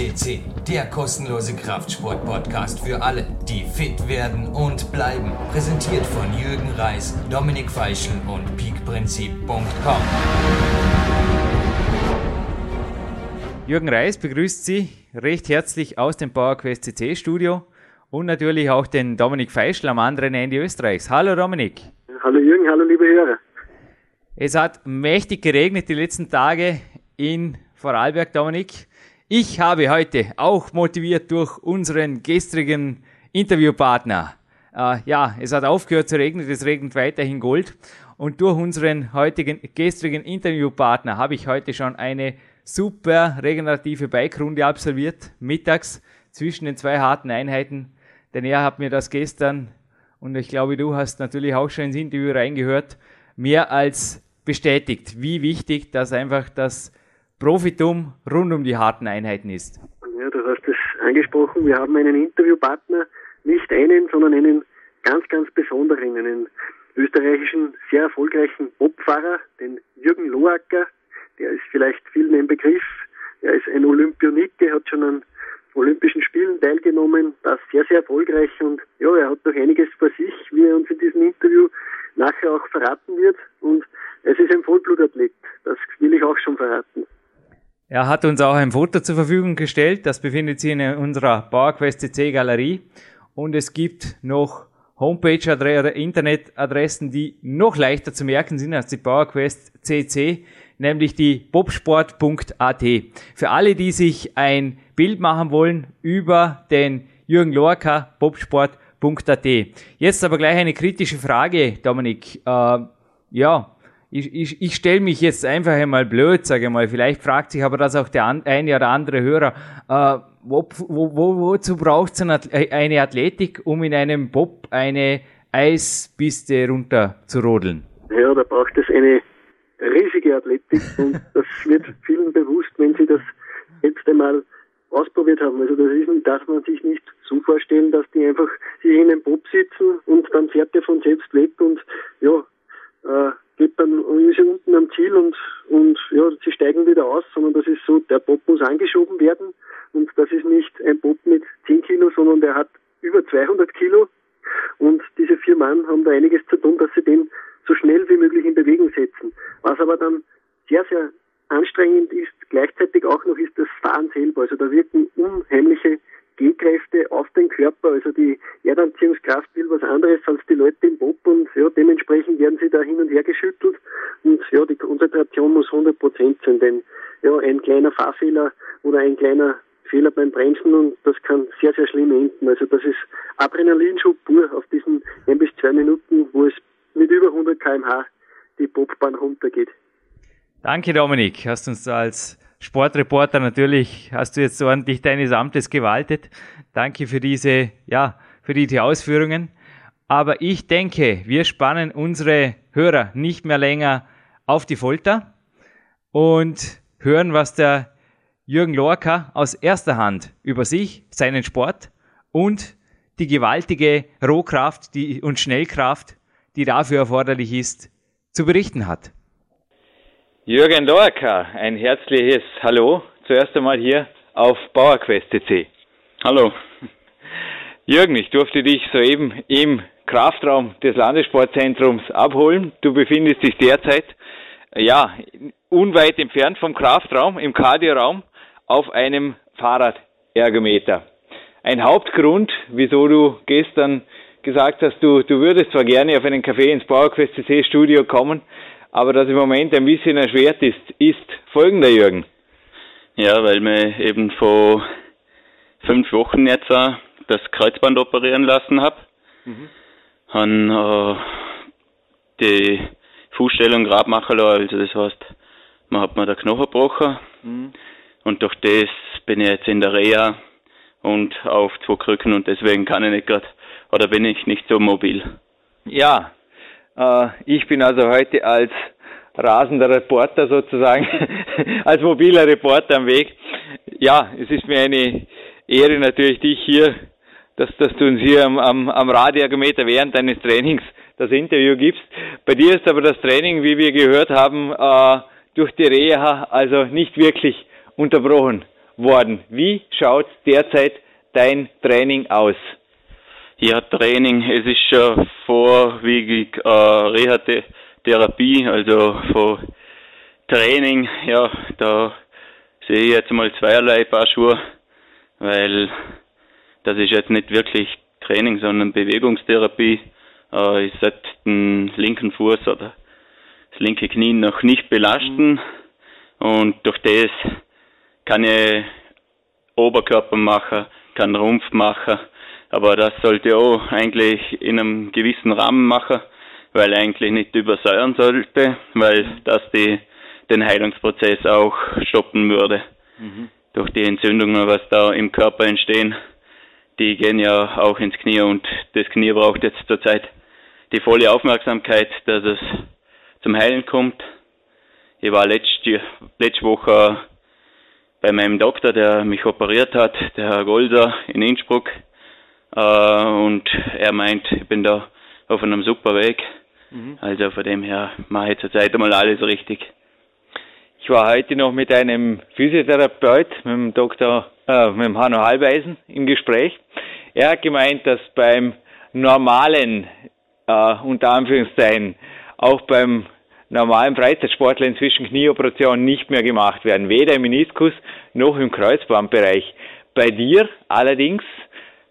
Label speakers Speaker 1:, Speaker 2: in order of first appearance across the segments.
Speaker 1: CC, der kostenlose Kraftsport-Podcast für alle, die fit werden und bleiben. Präsentiert von Jürgen Reis, Dominik Feischl und peakprinzip.com.
Speaker 2: Jürgen Reis begrüßt Sie recht herzlich aus dem PowerQuest CC Studio und natürlich auch den Dominik Feischl am anderen Ende Österreichs. Hallo Dominik.
Speaker 3: Hallo Jürgen, hallo liebe Hörer.
Speaker 2: Es hat mächtig geregnet die letzten Tage in Vorarlberg, Dominik. Ich habe heute auch motiviert durch unseren gestrigen Interviewpartner. Äh, ja, es hat aufgehört zu regnen, es regnet weiterhin Gold. Und durch unseren heutigen gestrigen Interviewpartner habe ich heute schon eine super regenerative Bike-Runde absolviert, mittags zwischen den zwei harten Einheiten. Denn er hat mir das gestern, und ich glaube, du hast natürlich auch schon ins Interview reingehört, mehr als bestätigt, wie wichtig das einfach das Profitum rund um die harten Einheiten ist.
Speaker 3: Ja, du hast es angesprochen. Wir haben einen Interviewpartner, nicht einen, sondern einen ganz, ganz besonderen, einen österreichischen, sehr erfolgreichen Bobfahrer, den Jürgen Loacker. Der ist vielleicht vielen ein Begriff. Er ist ein Olympionike, hat schon an Olympischen Spielen teilgenommen, das sehr, sehr erfolgreich und ja, er hat noch einiges vor sich, wie er uns in diesem Interview nachher auch verraten wird und es ist ein Vollblutathlet, das will ich auch schon verraten.
Speaker 2: Er hat uns auch ein Foto zur Verfügung gestellt. Das befindet sich in unserer PowerQuest CC Galerie. Und es gibt noch Homepage-Internetadressen, die noch leichter zu merken sind als die PowerQuest CC, nämlich die bobsport.at. Für alle, die sich ein Bild machen wollen über den Jürgen Lorca, bobsport.at. Jetzt aber gleich eine kritische Frage, Dominik. Äh, ja, ich, ich, ich stelle mich jetzt einfach einmal blöd, sage ich mal. Vielleicht fragt sich aber das auch der eine oder andere Hörer. Äh, wo, wo, wo, wozu braucht es eine Athletik, um in einem Bob eine Eispiste runter zu rodeln?
Speaker 3: Ja, da braucht es eine riesige Athletik und das wird vielen bewusst, wenn sie das jetzt einmal ausprobiert haben. Also das ist, darf man sich nicht so vorstellen, dass die einfach sich in einem Bob sitzen und dann fährt der von selbst weg und ja, äh, geht dann ist er unten am Ziel und, und ja, sie steigen wieder aus, sondern das ist so, der Bob muss angeschoben werden und das ist nicht ein Bob mit 10 Kilo, sondern der hat über 200 Kilo und diese vier Mann haben da einiges zu tun, dass sie den so schnell wie möglich in Bewegung setzen. Was aber dann sehr, sehr anstrengend ist, gleichzeitig auch noch ist das Fahren selber. Also da wirken unheimliche G-Kräfte auf den Körper. Also die Erdanziehungskraft will was anderes als die Leute im Bob ja, dementsprechend werden sie da hin und her geschüttelt und ja, die Konzentration muss 100 Prozent sein, denn ja, ein kleiner Fahrfehler oder ein kleiner Fehler beim Bremsen und das kann sehr, sehr schlimm enden. Also das ist Adrenalinschub pur auf diesen ein bis zwei Minuten, wo es mit über 100 kmh die Bobbahn runtergeht.
Speaker 2: Danke Dominik, hast uns da als Sportreporter natürlich hast du jetzt ordentlich deines Amtes gewaltet. Danke für diese, ja, für diese Ausführungen. Aber ich denke, wir spannen unsere Hörer nicht mehr länger auf die Folter und hören, was der Jürgen Lorca aus erster Hand über sich, seinen Sport und die gewaltige Rohkraft die, und Schnellkraft, die dafür erforderlich ist, zu berichten hat.
Speaker 4: Jürgen Lorca, ein herzliches Hallo zuerst einmal hier auf PowerQuest.cc.
Speaker 5: Hallo.
Speaker 4: Jürgen, ich durfte dich soeben im Kraftraum des Landessportzentrums abholen. Du befindest dich derzeit, ja, unweit entfernt vom Kraftraum, im Kardioraum, auf einem Fahrradergometer. Ein Hauptgrund, wieso du gestern gesagt hast, du, du würdest zwar gerne auf einen Café ins PowerQuest CC Studio kommen, aber das im Moment ein bisschen erschwert ist, ist folgender, Jürgen.
Speaker 5: Ja, weil mir eben vor fünf Wochen jetzt das Kreuzband operieren lassen habe. Mhm. Han äh, die Fußstellung lassen, also das heißt, man hat mir den Knochen gebrochen mhm. und durch das bin ich jetzt in der Reha und auf zwei Krücken und deswegen kann ich nicht gerade, oder bin ich nicht so mobil.
Speaker 4: Ja, äh, ich bin also heute als rasender Reporter sozusagen, als mobiler Reporter am Weg. Ja, es ist mir eine Ehre natürlich, dich hier, dass, dass du uns hier am, am, am Radiometer während deines Trainings das Interview gibst. Bei dir ist aber das Training, wie wir gehört haben, äh, durch die Reha also nicht wirklich unterbrochen worden. Wie schaut derzeit dein Training aus?
Speaker 5: Ja, Training, es ist schon vorwiegend äh, Reha-Therapie, also von Training, ja, da sehe ich jetzt mal zweierlei Paar Schuhe, weil das ist jetzt nicht wirklich Training, sondern Bewegungstherapie. Äh, ich sollte den linken Fuß oder das linke Knie noch nicht belasten und durch das kann ich Oberkörper machen, kann Rumpf machen aber das sollte auch eigentlich in einem gewissen Rahmen machen, weil eigentlich nicht übersäuern sollte, weil das die, den Heilungsprozess auch stoppen würde. Mhm. Durch die Entzündungen, was da im Körper entstehen, die gehen ja auch ins Knie und das Knie braucht jetzt zurzeit die volle Aufmerksamkeit, dass es zum Heilen kommt. Ich war letzte, letzte Woche bei meinem Doktor, der mich operiert hat, der Herr Golder in Innsbruck. Äh, und er meint, ich bin da auf einem super Weg. Mhm. Also von dem her mache ich zurzeit einmal alles richtig.
Speaker 4: Ich war heute noch mit einem Physiotherapeut, mit dem Dr. Äh, mit dem Hanno Halbeisen im Gespräch. Er hat gemeint, dass beim normalen, äh, unter Anführungszeichen, auch beim normalen Freizeitsportler inzwischen Knieoperationen nicht mehr gemacht werden, weder im Meniskus noch im Kreuzbandbereich. Bei dir allerdings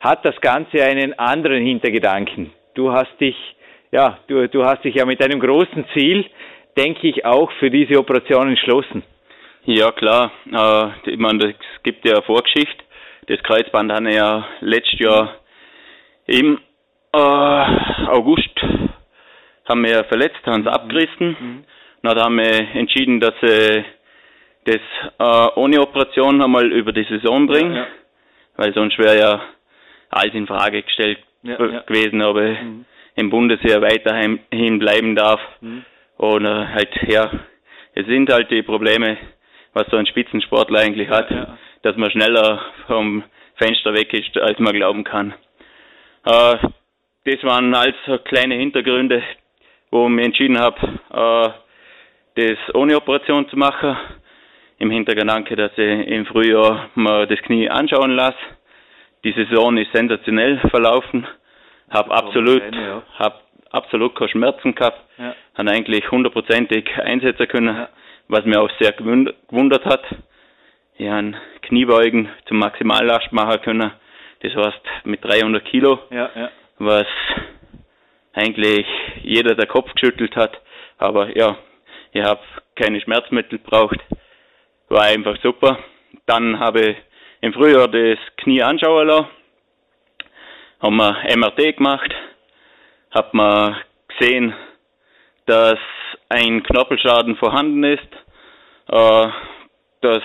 Speaker 4: hat das Ganze einen anderen Hintergedanken. Du hast dich, ja, du, du hast dich ja mit einem großen Ziel, denke ich, auch für diese Operation entschlossen.
Speaker 5: Ja, klar. Äh, ich meine, es gibt ja eine Vorgeschichte. Das Kreuzband haben wir ja letztes Jahr im äh, August haben wir verletzt, haben es mhm. abgerissen. Mhm. Dann haben wir entschieden, dass sie das äh, ohne Operation einmal über die Saison bringen, ja, ja. weil sonst wäre ja alles in Frage gestellt ja, gewesen, ob er mhm. im Bundesheer weiterhin bleiben darf. Mhm. Oder halt, ja, es sind halt die Probleme, was so ein Spitzensportler eigentlich hat, ja, dass man schneller vom Fenster weg ist, als man glauben kann. Äh, das waren also kleine Hintergründe, wo ich mich entschieden habe, äh, das ohne Operation zu machen. Im Hintergedanke, dass ich im Frühjahr mal das Knie anschauen lasse die Saison ist sensationell verlaufen. Hab absolut, ja. hab absolut keine Schmerzen gehabt. Ja. Hat eigentlich hundertprozentig einsetzen können, ja. Was mir auch sehr gewundert hat. Ich habe Kniebeugen zum Maximallast machen können. Das heißt mit 300 Kilo, ja, ja. was eigentlich jeder der Kopf geschüttelt hat. Aber ja, ich habe keine Schmerzmittel gebraucht. War einfach super. Dann habe ich im Frühjahr das Knie anschauen lassen, haben wir MRT gemacht, hat man gesehen, dass ein Knorpelschaden vorhanden ist, äh, dass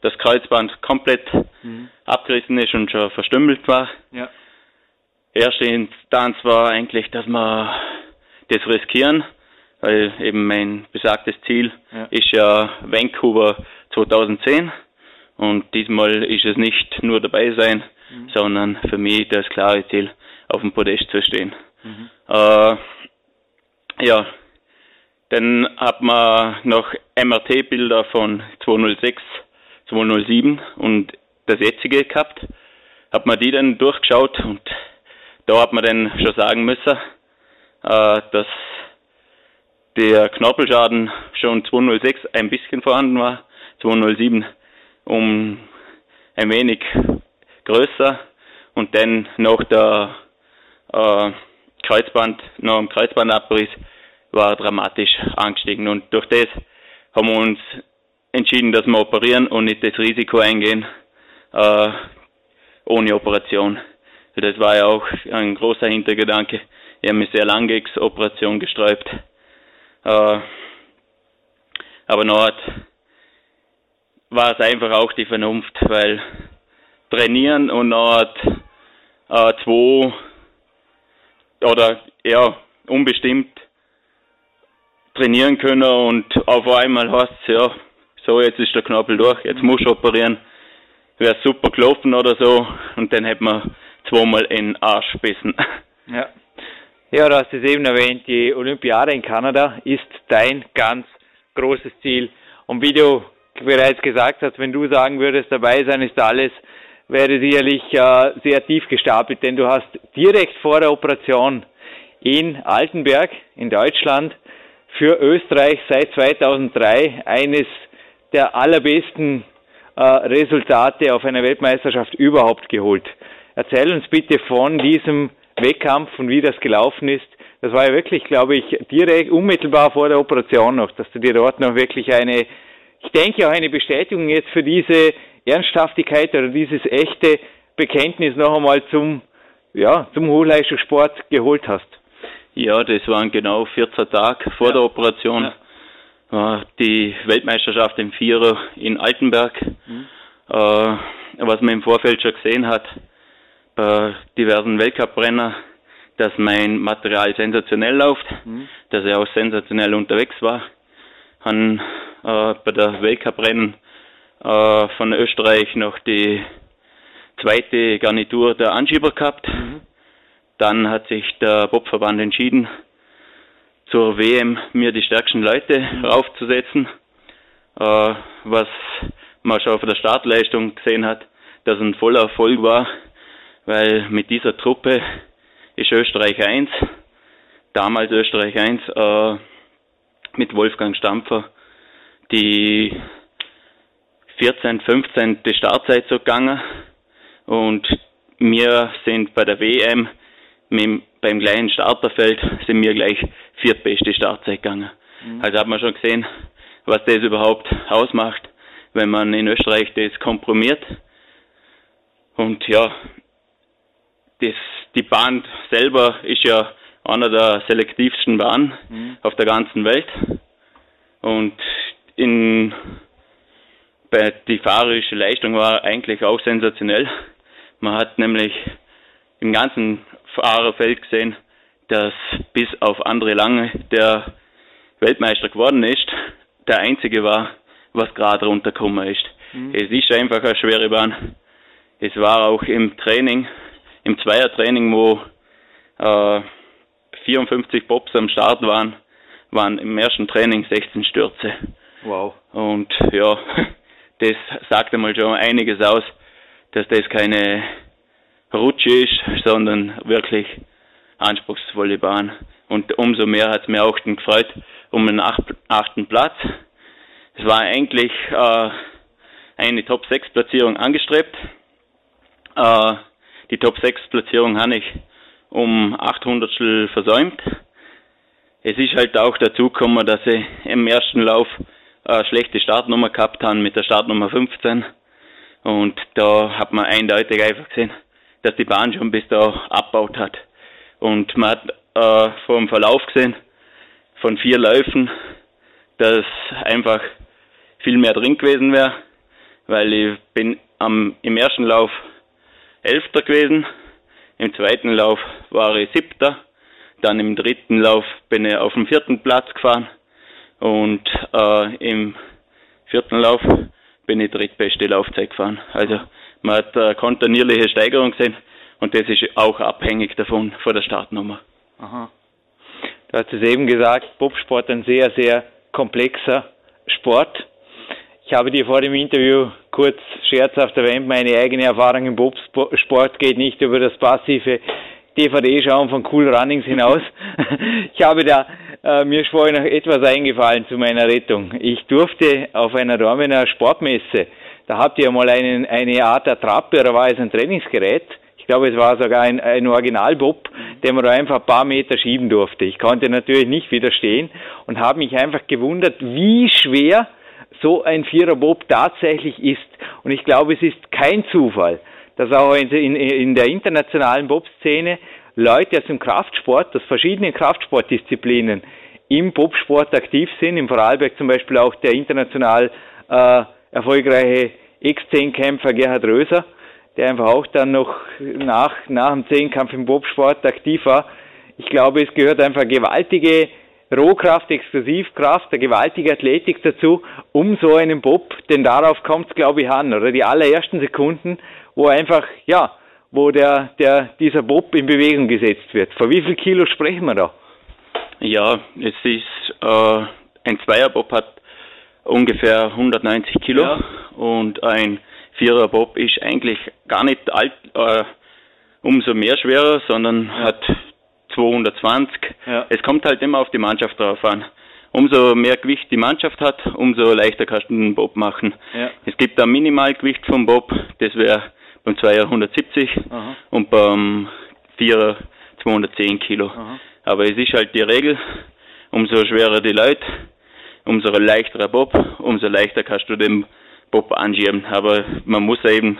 Speaker 5: das Kreuzband komplett mhm. abgerissen ist und schon verstümmelt war. Ja. Erste Instanz war eigentlich, dass wir das riskieren, weil eben mein besagtes Ziel ja. ist ja Vancouver 2010. Und diesmal ist es nicht nur dabei sein, mhm. sondern für mich das klare Ziel, auf dem Podest zu stehen. Mhm. Äh, ja, dann hat man noch MRT-Bilder von 206, 207 und das jetzige gehabt. Hat man die dann durchgeschaut und da hat man dann schon sagen müssen, äh, dass der Knorpelschaden schon 206 ein bisschen vorhanden war, 207 um ein wenig größer und dann noch der äh, Kreuzband, noch im Kreuzbandabriss war dramatisch angestiegen und durch das haben wir uns entschieden, dass wir operieren und nicht das Risiko eingehen äh, ohne Operation. Das war ja auch ein großer Hintergedanke. Ich habe mich sehr lange gegen Operation gesträubt. Äh, aber hat war es einfach auch die Vernunft, weil trainieren und dann äh, zwei oder ja, unbestimmt trainieren können und auf einmal heißt es, ja, so jetzt ist der Knappel durch, jetzt muss ich operieren, wäre super gelaufen oder so und dann hätte man zweimal in den Arsch bissen.
Speaker 4: Ja. Ja, du hast es eben erwähnt, die Olympiade in Kanada ist dein ganz großes Ziel. Und wie du bereits gesagt hast, wenn du sagen würdest, dabei sein ist alles, wäre sicherlich äh, sehr tief gestapelt, denn du hast direkt vor der Operation in Altenberg in Deutschland für Österreich seit 2003 eines der allerbesten äh, Resultate auf einer Weltmeisterschaft überhaupt geholt. Erzähl uns bitte von diesem Wettkampf und wie das gelaufen ist. Das war ja wirklich, glaube ich, direkt unmittelbar vor der Operation noch, dass du dir dort noch wirklich eine, ich denke auch eine Bestätigung jetzt für diese Ernsthaftigkeit oder dieses echte Bekenntnis noch einmal zum, ja, zum Hochleistungssport geholt hast.
Speaker 5: Ja, das waren genau 14 Tage vor ja. der Operation. Ja. Die Weltmeisterschaft im Vierer in Altenberg. Mhm. Äh, was man im Vorfeld schon gesehen hat, bei diversen Weltcuprennen, dass mein Material sensationell läuft, mhm. dass er auch sensationell unterwegs war. Han äh, bei der Weltcuprennen äh, von Österreich noch die zweite Garnitur der Anschieber gehabt. Mhm. Dann hat sich der Bobverband entschieden, zur WM mir die stärksten Leute mhm. raufzusetzen, äh, was man schon auf der Startleistung gesehen hat, dass ein voller Erfolg war, weil mit dieser Truppe ist Österreich 1, damals Österreich 1, äh, mit Wolfgang Stampfer, die 14, 15 die Startzeit so gegangen und wir sind bei der WM mit, beim gleichen Starterfeld sind wir gleich viertbeste Startzeit gegangen. Mhm. Also hat man schon gesehen, was das überhaupt ausmacht, wenn man in Österreich das kompromiert. Und ja, das, die Bahn selber ist ja einer der selektivsten Bahnen mhm. auf der ganzen Welt. Und in, bei, die fahrerische Leistung war eigentlich auch sensationell. Man hat nämlich im ganzen Fahrerfeld gesehen, dass bis auf andere Lange der Weltmeister geworden ist, der einzige war, was gerade runtergekommen ist. Mhm. Es ist einfach eine schwere Bahn. Es war auch im Training, im Zweiertraining, wo äh, 54 Pops am Start waren, waren im ersten Training 16 Stürze.
Speaker 4: Wow.
Speaker 5: Und ja, das sagt einmal schon einiges aus, dass das keine Rutsche ist, sondern wirklich anspruchsvolle Bahn. Und umso mehr hat es mir auch gefreut um den achten Platz. Es war eigentlich äh, eine Top 6 Platzierung angestrebt. Äh, die Top 6 Platzierung habe ich um 800 versäumt. Es ist halt auch dazu gekommen, dass ich im ersten Lauf eine schlechte Startnummer gehabt habe mit der Startnummer 15. Und da hat man eindeutig einfach gesehen, dass die Bahn schon bis da abbaut hat. Und man hat äh, vom Verlauf gesehen, von vier Läufen, dass einfach viel mehr drin gewesen wäre, weil ich bin am, im ersten Lauf Elfter gewesen, im zweiten Lauf war ich Siebter, dann im dritten Lauf bin ich auf dem vierten Platz gefahren und äh, im vierten Lauf bin ich drittbeste Laufzeit gefahren. Also man hat eine kontinuierliche Steigerung gesehen und das ist auch abhängig davon, von der Startnummer.
Speaker 4: Aha. Du hast es eben gesagt, Bobsport ein sehr, sehr komplexer Sport. Ich habe dir vor dem Interview kurz scherzhaft erwähnt, meine eigene Erfahrung im Bobsport geht nicht über das passive DVD-Schauen von Cool Runnings hinaus. ich habe da, äh, mir ist vorhin noch etwas eingefallen zu meiner Rettung. Ich durfte auf einer Dormener Sportmesse da habt ihr mal einen, eine Art Attrappe oder war es ein Trainingsgerät? Ich glaube, es war sogar ein, ein Originalbob, den man da einfach ein paar Meter schieben durfte. Ich konnte natürlich nicht widerstehen und habe mich einfach gewundert, wie schwer so ein Viererbob tatsächlich ist. Und ich glaube, es ist kein Zufall, dass auch in, in, in der internationalen Bob-Szene Leute aus dem Kraftsport, aus verschiedenen Kraftsportdisziplinen im Bobsport aktiv sind. Im Vorarlberg zum Beispiel auch der international äh, erfolgreiche X10-Kämpfer Gerhard Röser, der einfach auch dann noch nach, nach dem Zehnkampf im Bobsport aktiv war. Ich glaube, es gehört einfach gewaltige Rohkraft, Explosivkraft, eine gewaltige Athletik dazu, um so einen Bob, denn darauf kommt es, glaube ich, an, oder die allerersten Sekunden, wo einfach, ja, wo der, der, dieser Bob in Bewegung gesetzt wird. Vor wie viel Kilo sprechen wir da?
Speaker 5: Ja, es ist, äh, ein Zweierbob hat ungefähr 190 Kilo ja. und ein Vierer Bob ist eigentlich gar nicht alt, äh, umso mehr schwerer, sondern ja. hat 220. Ja. Es kommt halt immer auf die Mannschaft drauf an. Umso mehr Gewicht die Mannschaft hat, umso leichter kannst du den Bob machen. Es gibt ein Minimalgewicht vom Bob, das wäre beim Zweier 170 Aha. und beim Vierer 210 Kilo. Aha. Aber es ist halt die Regel, umso schwerer die Leute, umso leichterer Bob, umso leichter kannst du den Bob anschieben. Aber man muss eben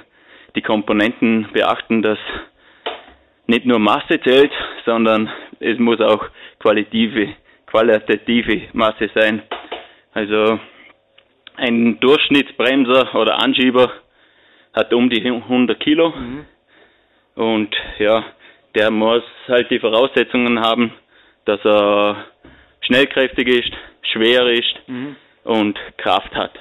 Speaker 5: die Komponenten beachten, dass nicht nur Masse zählt, sondern es muss auch qualitative, qualitative Masse sein. Also ein Durchschnittsbremser oder Anschieber hat um die 100 Kilo mhm. und ja, der muss halt die Voraussetzungen haben, dass er schnellkräftig ist, schwer ist mhm. und Kraft hat.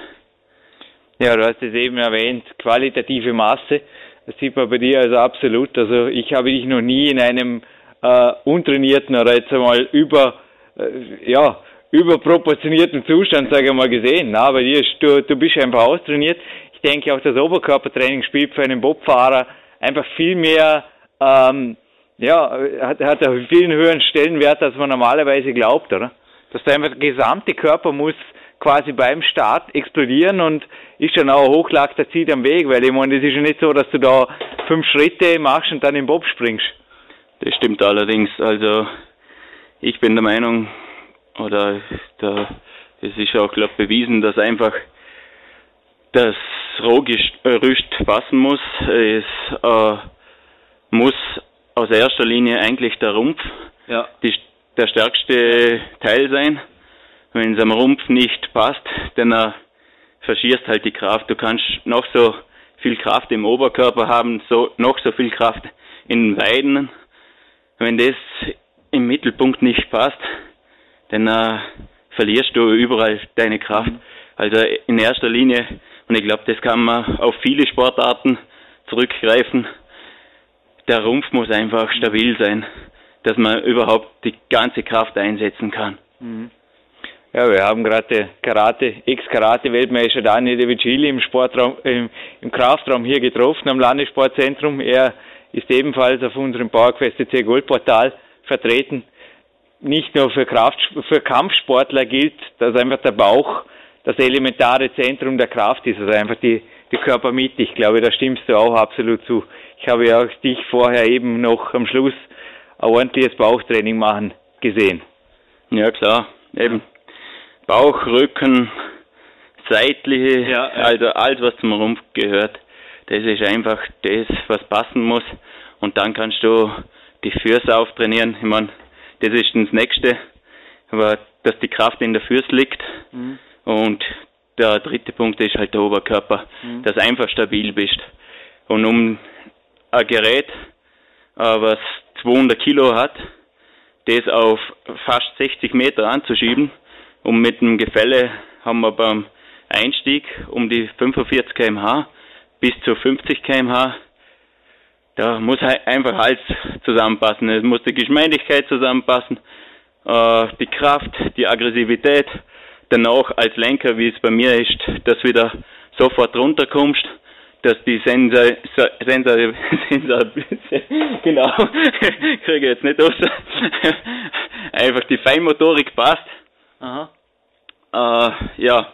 Speaker 4: Ja, du hast es eben erwähnt, qualitative Masse. Das sieht man bei dir also absolut. Also ich habe dich noch nie in einem äh, untrainierten oder jetzt einmal über, äh, ja, überproportionierten Zustand, sage ich mal, gesehen. Na, bei dir ist, du, du bist einfach austrainiert. Ich denke auch das Oberkörpertraining spielt für einen Bobfahrer einfach viel mehr ähm, ja, hat, hat einen viel höheren Stellenwert, als man normalerweise glaubt, oder? Dass da einfach der gesamte Körper muss quasi beim Start explodieren und ist dann auch Hochlach der zieht am Weg, weil ich meine, das ist ja nicht so, dass du da fünf Schritte machst und dann im Bob springst.
Speaker 5: Das stimmt allerdings. Also ich bin der Meinung, oder da, es ist auch glaube bewiesen, dass einfach das Rohgerüst passen muss. Es äh, muss aus erster Linie eigentlich der Rumpf ja. die, der stärkste Teil sein. Wenn es am Rumpf nicht passt, dann verschierst halt die Kraft. Du kannst noch so viel Kraft im Oberkörper haben, so noch so viel Kraft in den Beinen. Wenn das im Mittelpunkt nicht passt, dann äh, verlierst du überall deine Kraft. Also in erster Linie, und ich glaube, das kann man auf viele Sportarten zurückgreifen, der Rumpf muss einfach stabil sein, dass man überhaupt die ganze Kraft einsetzen kann. Mhm.
Speaker 4: Ja, wir haben gerade Karate, Ex-Karate-Weltmeister Daniel De Vicili im Sportraum, im, im Kraftraum hier getroffen am Landessportzentrum. Er ist ebenfalls auf unserem PowerQuest CC Goldportal vertreten. Nicht nur für Kraft, für Kampfsportler gilt, dass einfach der Bauch das elementare Zentrum der Kraft ist, also einfach die, die Körpermitte. Ich glaube, da stimmst du auch absolut zu. Ich habe ja auch dich vorher eben noch am Schluss ein ordentliches Bauchtraining machen gesehen.
Speaker 5: Ja, klar. Eben Bauch, Rücken, seitliche, ja, ja. also alles, was zum Rumpf gehört. Das ist einfach das, was passen muss. Und dann kannst du die Füße auftrainieren. Ich meine, das ist das Nächste, aber dass die Kraft in der Füße liegt. Mhm. Und der dritte Punkt ist halt der Oberkörper, mhm. dass du einfach stabil bist. Und um ein Gerät, äh, was 200 Kilo hat, das auf fast 60 Meter anzuschieben. Und mit dem Gefälle haben wir beim Einstieg um die 45 kmh bis zu 50 kmh. Da muss einfach alles zusammenpassen. Es muss die Geschwindigkeit zusammenpassen, äh, die Kraft, die Aggressivität. Dann auch als Lenker, wie es bei mir ist, dass du wieder sofort runterkommst dass die Sensor, Sensor, Sensor genau, kriege jetzt nicht aus, einfach die Feinmotorik passt. Aha. Äh, ja,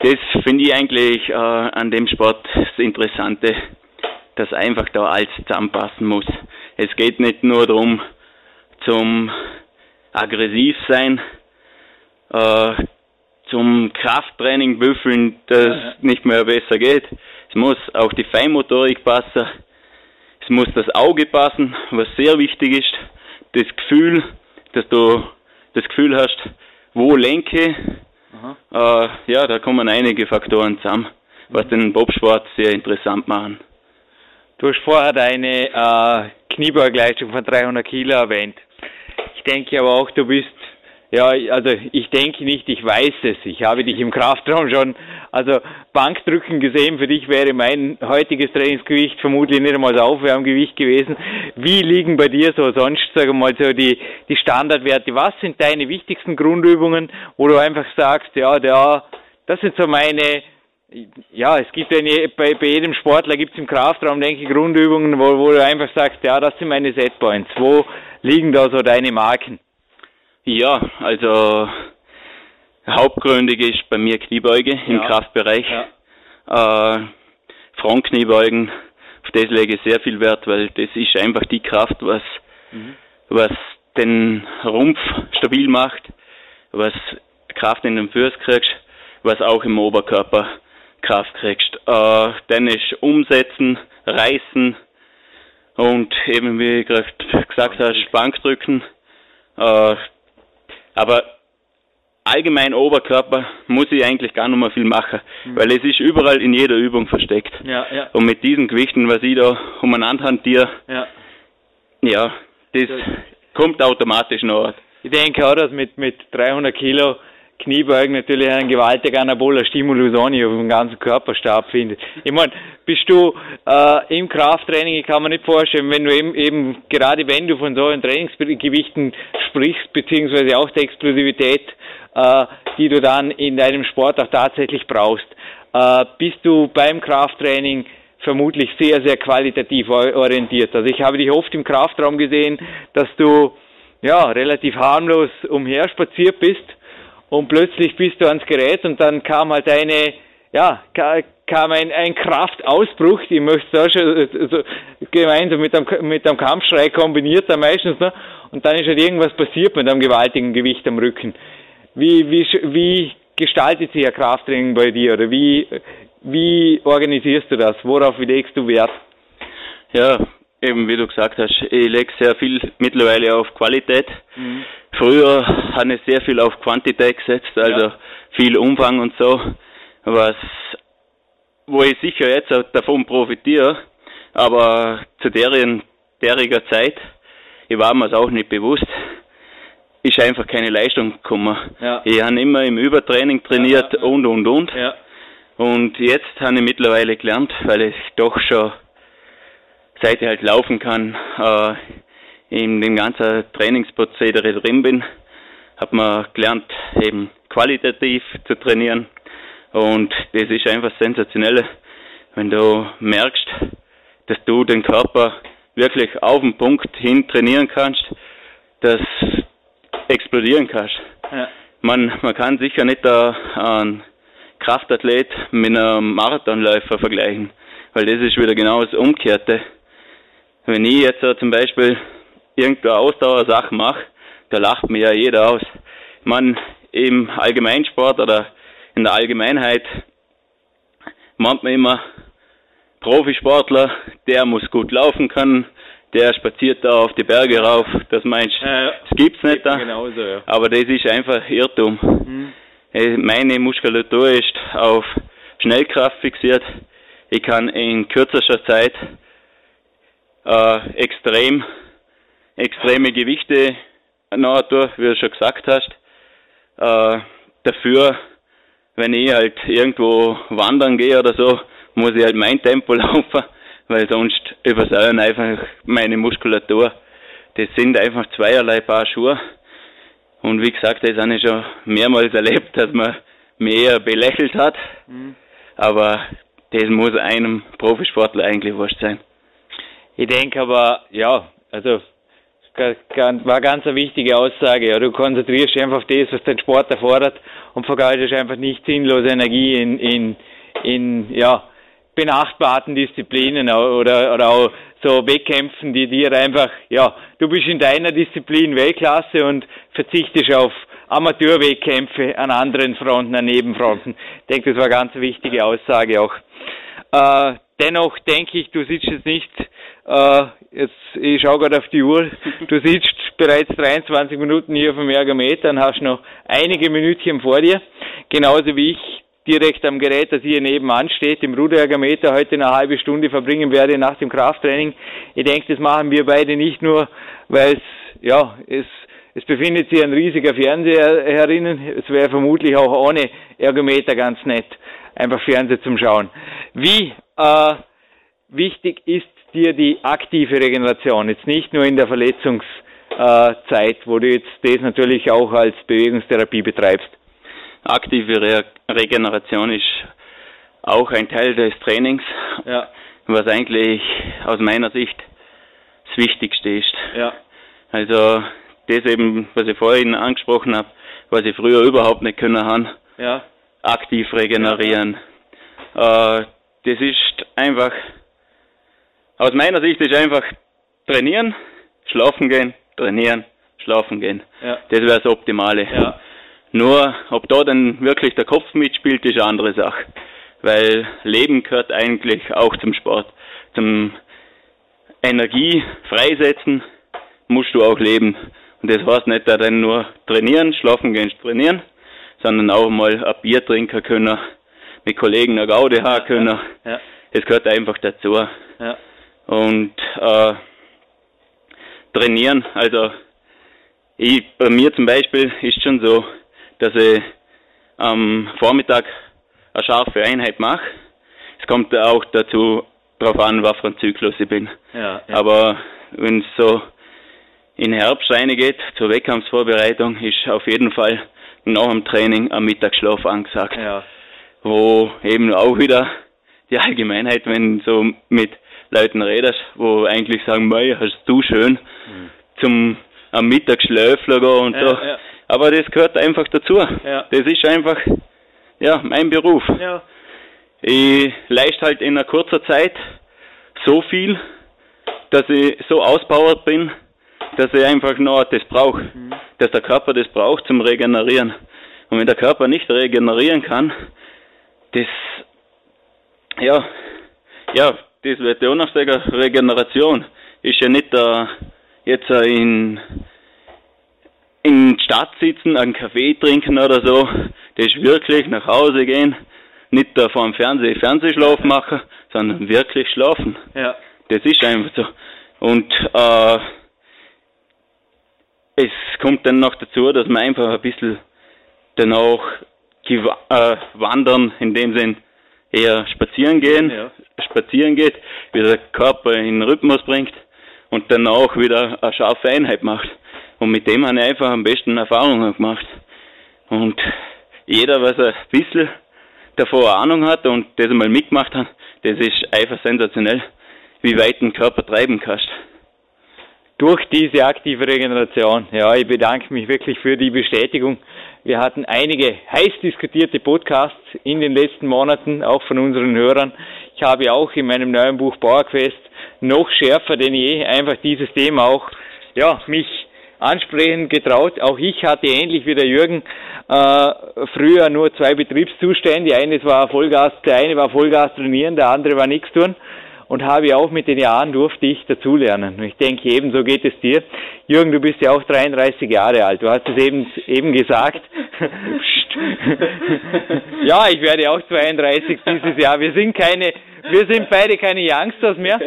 Speaker 5: das finde ich eigentlich äh, an dem Sport das Interessante, dass einfach da alles zusammenpassen muss. Es geht nicht nur darum, zum aggressiv sein, äh, zum Krafttraining büffeln, das ja, ja. nicht mehr besser geht. Es muss auch die Feinmotorik passen. Es muss das Auge passen, was sehr wichtig ist. Das Gefühl, dass du das Gefühl hast, wo lenke. Äh, ja, da kommen einige Faktoren zusammen, was den Bobsport sehr interessant machen.
Speaker 4: Du hast vorher deine äh, Kniebeugleistung von 300 Kilo erwähnt. Ich denke aber auch, du bist ja, also ich denke nicht, ich weiß es. Ich habe dich im Kraftraum schon Also Bankdrücken gesehen, für dich wäre mein heutiges Trainingsgewicht vermutlich nicht einmal das Aufwärmgewicht gewesen. Wie liegen bei dir so sonst, sagen wir mal, so die, die Standardwerte? Was sind deine wichtigsten Grundübungen, wo du einfach sagst, ja, der, das sind so meine, ja, es gibt eine, bei, bei jedem Sportler gibt es im Kraftraum, denke ich, Grundübungen, wo, wo du einfach sagst, ja, das sind meine Setpoints. Wo liegen da so deine Marken?
Speaker 5: Ja, also hauptgründig ist bei mir Kniebeuge im ja. Kraftbereich. Ja. Äh, Frontkniebeugen, auf das lege ich sehr viel Wert, weil das ist einfach die Kraft, was, mhm. was den Rumpf stabil macht, was Kraft in den Fuß kriegst, was auch im Oberkörper Kraft kriegst. Äh, dann ist Umsetzen, Reißen und eben wie ich gerade gesagt hast, Bankdrücken. Äh, aber allgemein Oberkörper muss ich eigentlich gar nicht mehr viel machen, mhm. weil es ist überall in jeder Übung versteckt. Ja, ja. Und mit diesen Gewichten, was ich da umeinander hantiere, ja, ja das, das kommt automatisch noch.
Speaker 4: Ich denke auch, dass mit, mit 300 Kilo Kniebeugen natürlich ein gewaltiger anaboler Stimulus auf dem ganzen Körper stattfindet. Ich meine, bist du äh, im Krafttraining, ich kann mir nicht vorstellen, wenn du eben, eben gerade wenn du von solchen Trainingsgewichten sprichst, beziehungsweise auch der Explosivität, äh, die du dann in deinem Sport auch tatsächlich brauchst, äh, bist du beim Krafttraining vermutlich sehr, sehr qualitativ orientiert. Also ich habe dich oft im Kraftraum gesehen, dass du ja relativ harmlos umherspaziert bist und plötzlich bist du ans Gerät und dann kam halt eine, ja, kam ein, ein Kraftausbruch, ich möchte da schon also, gemeinsam mit einem, mit einem Kampfschrei kombiniert da meistens, ne? und dann ist halt irgendwas passiert mit einem gewaltigen Gewicht am Rücken. Wie, wie, wie gestaltet sich ein Krafttraining bei dir oder wie, wie organisierst du das? Worauf legst du Wert?
Speaker 5: Ja, eben wie du gesagt hast, ich lege sehr viel mittlerweile auf Qualität. Mhm. Früher habe ich sehr viel auf Quantität gesetzt, also ja. viel Umfang und so, was, wo ich sicher jetzt auch davon profitiere, aber zu deren, deriger Zeit, ich war mir es auch nicht bewusst, ist einfach keine Leistung gekommen. Ja. Ich habe immer im Übertraining trainiert ja, und und und. Und jetzt habe ich mittlerweile gelernt, weil ich doch schon seit ich halt laufen kann, äh, in dem ganzen Trainingsprozedere drin bin, hat man gelernt, eben qualitativ zu trainieren. Und das ist einfach sensationell, wenn du merkst, dass du den Körper wirklich auf den Punkt hin trainieren kannst, dass explodieren kannst. Ja. Man, man kann sicher nicht einen Kraftathlet mit einem Marathonläufer vergleichen, weil das ist wieder genau das Umkehrte. Wenn ich jetzt zum Beispiel irgendeine Ausdauersache mache, da lacht mir ja jeder aus. Man im Allgemeinsport oder in der Allgemeinheit meint man immer, Profisportler, der muss gut laufen können, der spaziert da auf die Berge rauf, das meinst du, das gibt's nicht da. Genauso, ja. Aber das ist einfach Irrtum. Mhm. Meine Muskulatur ist auf Schnellkraft fixiert. Ich kann in kürzester Zeit äh, extrem extreme Gewichte durch, wie du schon gesagt hast. Äh, dafür, wenn ich halt irgendwo wandern gehe oder so, muss ich halt mein Tempo laufen, weil sonst übersäuern einfach meine Muskulatur. Das sind einfach zweierlei Paar Schuhe. Und wie gesagt, das habe ich schon mehrmals erlebt, dass man mich eher belächelt hat. Mhm. Aber das muss einem Profisportler eigentlich wurscht sein.
Speaker 4: Ich denke aber, ja, also war ganz eine wichtige Aussage. Ja, du konzentrierst dich einfach auf das, was dein Sport erfordert und vergeudest einfach nicht sinnlose Energie in, in, in ja, benachbarten Disziplinen oder, oder auch so Wettkämpfen, die dir einfach, ja, du bist in deiner Disziplin Weltklasse und verzichtest auf Amateurwettkämpfe an anderen Fronten, an Nebenfronten. Ich denke, das war eine ganz wichtige Aussage auch. Äh, dennoch denke ich, du sitzt jetzt nicht äh, jetzt, ich schaue gerade auf die Uhr. Du sitzt bereits 23 Minuten hier auf dem Ergometer und hast noch einige Minütchen vor dir. Genauso wie ich direkt am Gerät, das hier nebenan steht, im Ruderergometer heute eine halbe Stunde verbringen werde nach dem Krafttraining. Ich denke, das machen wir beide nicht nur, weil es, ja, es es befindet sich ein riesiger Fernseher herinnen. Es wäre vermutlich auch ohne Ergometer ganz nett, einfach Fernsehen zum Schauen. Wie äh, wichtig ist dir die aktive Regeneration? Jetzt nicht nur in der Verletzungszeit, wo du jetzt das natürlich auch als Bewegungstherapie betreibst.
Speaker 5: Aktive Re Regeneration ist auch ein Teil des Trainings, ja. was eigentlich aus meiner Sicht das Wichtigste ist. Ja. Also das eben, was ich vorhin angesprochen habe, was ich früher überhaupt nicht können haben, ja. aktiv regenerieren. Äh, das ist einfach, aus meiner Sicht ist einfach trainieren, schlafen gehen, trainieren, schlafen gehen. Ja. Das wäre das Optimale. Ja. Nur, ob da dann wirklich der Kopf mitspielt, ist eine andere Sache. Weil Leben gehört eigentlich auch zum Sport. Zum Energie freisetzen musst du auch leben. Und das heißt nicht dann nur trainieren, schlafen gehen, trainieren, sondern auch mal ein Bier trinken können, mit Kollegen eine Gaude haben können. Ja. Es gehört einfach dazu. Ja. Und äh, trainieren, also ich, bei mir zum Beispiel ist schon so, dass ich am Vormittag eine scharfe Einheit mache. Es kommt auch dazu darauf an, was für ein Zyklus ich bin. Ja, ja. Aber wenn es so in Herbst reingeht, zur Wettkampfsvorbereitung, ist auf jeden Fall nach dem Training am Mittagsschlaf angesagt. Ja. Wo eben auch wieder die Allgemeinheit, wenn so mit Leuten redest, wo eigentlich sagen, mei, hast du schön, mhm. zum am Mittag Schläfler und ja, so. Ja. Aber das gehört einfach dazu. Ja. Das ist einfach, ja, mein Beruf. Ich leiste halt in einer kurzer Zeit so viel, dass ich so ausbauert bin, dass ich einfach noch das brauche, mhm. dass der Körper das braucht zum Regenerieren. Und wenn der Körper nicht regenerieren kann, das, ja, ja, das wird ja auch noch sagen, Regeneration ist ja nicht da jetzt in, in Stadt sitzen, einen Kaffee trinken oder so. Das ist wirklich nach Hause gehen, nicht da vor dem Fernseh Fernsehschlaf machen, sondern wirklich schlafen. Ja. Das ist einfach so. Und äh, es kommt dann noch dazu, dass man einfach ein bisschen dann auch äh, wandern, in dem Sinn eher spazieren gehen, ja. spazieren geht, wie der Körper in den Rhythmus bringt und dann auch wieder eine scharfe Einheit macht. Und mit dem habe ich einfach am besten Erfahrungen gemacht. Und jeder, was ein bisschen davor Ahnung hat und das einmal mitgemacht hat, das ist einfach sensationell, wie weit ein Körper treiben kannst
Speaker 4: durch diese aktive Regeneration. Ja, ich bedanke mich wirklich für die Bestätigung. Wir hatten einige heiß diskutierte Podcasts in den letzten Monaten, auch von unseren Hörern. Ich habe auch in meinem neuen Buch Bauerquest noch schärfer denn je einfach dieses Thema auch, ja, mich ansprechen getraut. Auch ich hatte ähnlich wie der Jürgen äh, früher nur zwei Betriebszustände. Eines war Vollgas, der eine war Vollgas trainieren, der andere war nichts tun und habe auch mit den Jahren durfte ich dazulernen. Und ich denke, ebenso geht es dir. Jürgen, du bist ja auch 33 Jahre alt. Du hast es eben, eben gesagt. ja, ich werde auch 32 dieses Jahr. Wir sind keine, wir sind beide keine Youngsters mehr.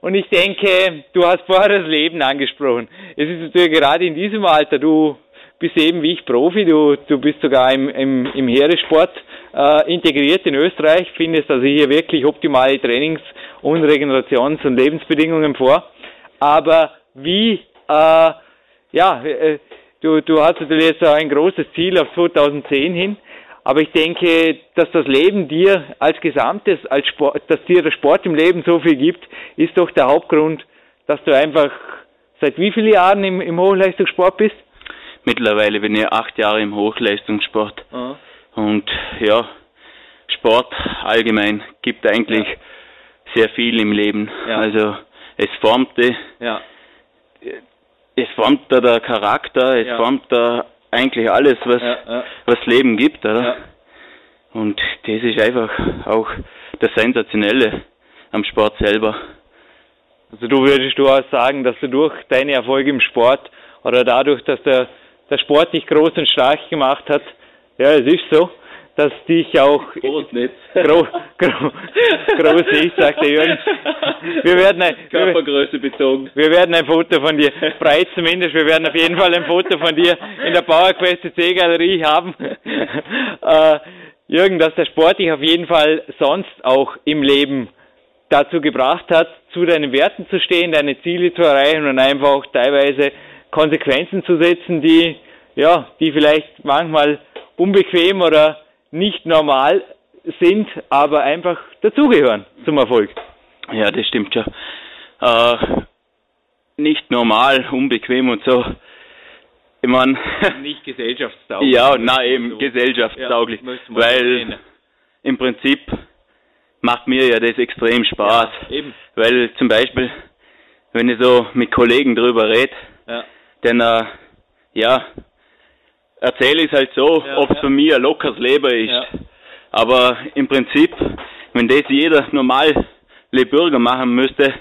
Speaker 4: Und ich denke, du hast vorher das Leben angesprochen. Es ist natürlich gerade in diesem Alter, du bist eben wie ich Profi, du, du bist sogar im, im, im Heeresport äh, integriert in Österreich, findest also hier wirklich optimale Trainings- und Regenerations- und Lebensbedingungen vor. Aber wie, äh, ja, äh, du, du hast natürlich jetzt ein großes Ziel auf 2010 hin, aber ich denke, dass das Leben dir als Gesamtes, als Sport, dass dir der Sport im Leben so viel gibt, ist doch der Hauptgrund, dass du einfach seit wie vielen Jahren im, im Hochleistungssport bist?
Speaker 5: Mittlerweile bin ich acht Jahre im Hochleistungssport. Mhm. Und ja, Sport allgemein gibt eigentlich ja. sehr viel im Leben. Ja. Also es formt ja. es formt da der Charakter, es formt da eigentlich alles, was was Leben gibt, oder? Und das ist einfach auch das Sensationelle am Sport selber.
Speaker 4: Also du würdest du auch sagen, dass du durch deine Erfolge im Sport oder dadurch, dass der, der Sport dich groß und stark gemacht hat, ja, es ist so, dass dich auch
Speaker 5: Groß nicht.
Speaker 4: Gro gro groß ist, sagt der Jürgen. Wir werden ein,
Speaker 5: Körpergröße bezogen.
Speaker 4: wir werden ein Foto von dir, breit zumindest, wir werden auf jeden Fall ein Foto von dir in der PowerQuest C Galerie haben. Äh, Jürgen, dass der Sport dich auf jeden Fall sonst auch im Leben dazu gebracht hat, zu deinen Werten zu stehen, deine Ziele zu erreichen und einfach auch teilweise Konsequenzen zu setzen, die, ja, die vielleicht manchmal unbequem oder nicht normal sind, aber einfach dazugehören zum Erfolg.
Speaker 5: Ja, das stimmt schon. Äh, nicht normal, unbequem und so. Ich meine,
Speaker 4: Nicht gesellschaftstauglich.
Speaker 5: ja, na eben, gesellschaftstauglich.
Speaker 4: Ja,
Speaker 5: weil
Speaker 4: erwähnen.
Speaker 5: im Prinzip macht mir ja das extrem Spaß.
Speaker 4: Ja, eben.
Speaker 5: Weil zum Beispiel, wenn ich so mit Kollegen drüber rede,
Speaker 4: Ja.
Speaker 5: Dann äh, ja, erzähle ich es halt so,
Speaker 4: Ja,
Speaker 5: ob es
Speaker 4: ja.
Speaker 5: für mich ein lockeres Leben ist.
Speaker 4: Ja.
Speaker 5: Aber im Prinzip, wenn das jeder normale Bürger machen müsste,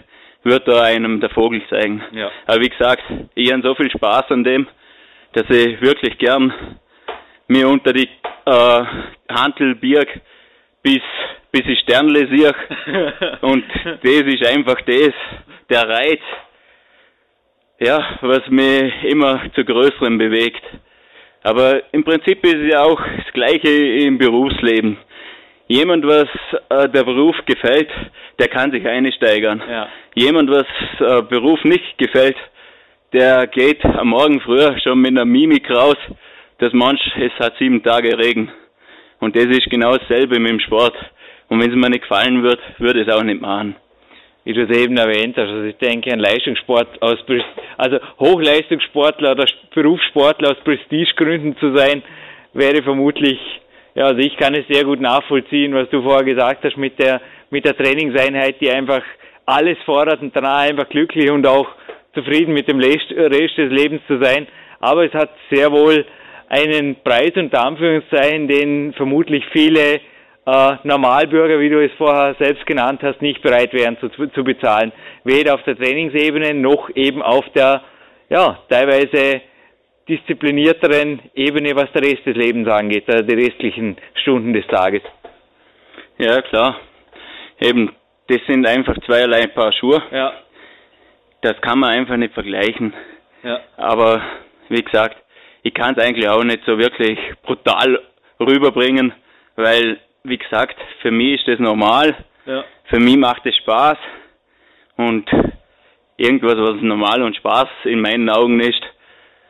Speaker 5: wird da einem der Vogel zeigen.
Speaker 4: Ja.
Speaker 5: Aber wie gesagt, ich habe so viel Spaß an dem, dass ich wirklich gern mir unter die äh, Hantel birg, bis, bis ich Sternle sehe. Und das ist einfach das, der Reiz, ja, was mich immer zu Größerem bewegt. Aber im Prinzip ist es ja auch das Gleiche im Berufsleben. Jemand, was äh, der Beruf gefällt, der kann sich einsteigern.
Speaker 4: Ja.
Speaker 5: Jemand, was äh, Beruf nicht gefällt, der geht am Morgen früher schon mit einer Mimik raus, dass manch, es hat sieben Tage Regen. Und das ist genau dasselbe mit dem Sport. Und wenn es mir nicht gefallen wird, würde ich es auch nicht machen.
Speaker 4: Wie du es eben erwähnt hast. Also ich denke, ein Leistungssport aus, also Hochleistungssportler oder Berufssportler aus Prestigegründen zu sein, wäre vermutlich, ja, also ich kann es sehr gut nachvollziehen, was du vorher gesagt hast mit der, mit der Trainingseinheit, die einfach alles fordert und danach einfach glücklich und auch zufrieden mit dem Rest Rest des Lebens zu sein. Aber es hat sehr wohl einen Preis unter Anführungszeichen, den vermutlich viele äh, Normalbürger, wie du es vorher selbst genannt hast, nicht bereit wären zu, zu bezahlen. Weder auf der Trainingsebene noch eben auf der, ja, teilweise disziplinierteren Ebene, was der Rest des Lebens angeht, also die restlichen Stunden des Tages.
Speaker 5: Ja, klar. Eben, das sind einfach zweierlei Paar Schuhe.
Speaker 4: Ja,
Speaker 5: Das kann man einfach nicht vergleichen.
Speaker 4: ja,
Speaker 5: Aber wie gesagt, ich kann es eigentlich auch nicht so wirklich brutal rüberbringen, weil, wie gesagt, für mich ist das normal.
Speaker 4: ja.
Speaker 5: Für mich macht es Spaß. Und irgendwas, was normal und Spaß in meinen Augen ist,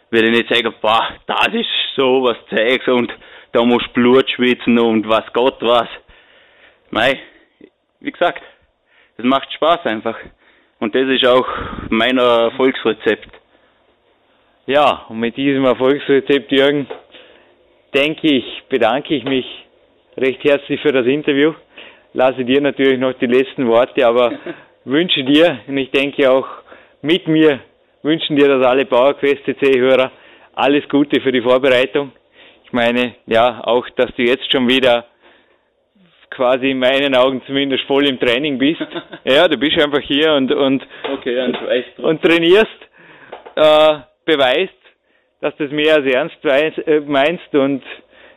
Speaker 5: würde ich nicht sagen, boah, das ist so was Zeugs und da musst du Blut schwitzen und was Gott was. Mei, wie gesagt, es macht Spaß einfach. Und das ist auch mein Erfolgsrezept.
Speaker 4: Ja, und mit diesem Erfolgsrezept, Jürgen, denke ich, bedanke ich mich recht herzlich für das Interview. Lasse dir natürlich noch die letzten Worte, aber wünsche dir, und ich denke auch mit mir, wünschen dir das alle PowerQuest CC-Hörer alles Gute für die Vorbereitung. Ich meine, ja, auch, dass du jetzt schon wieder quasi in meinen Augen zumindest voll im Training bist. Ja, du bist einfach hier und, und,
Speaker 5: Okay,
Speaker 4: und trainierst, äh, beweist, dass du es mehr als ernst äh, meinst und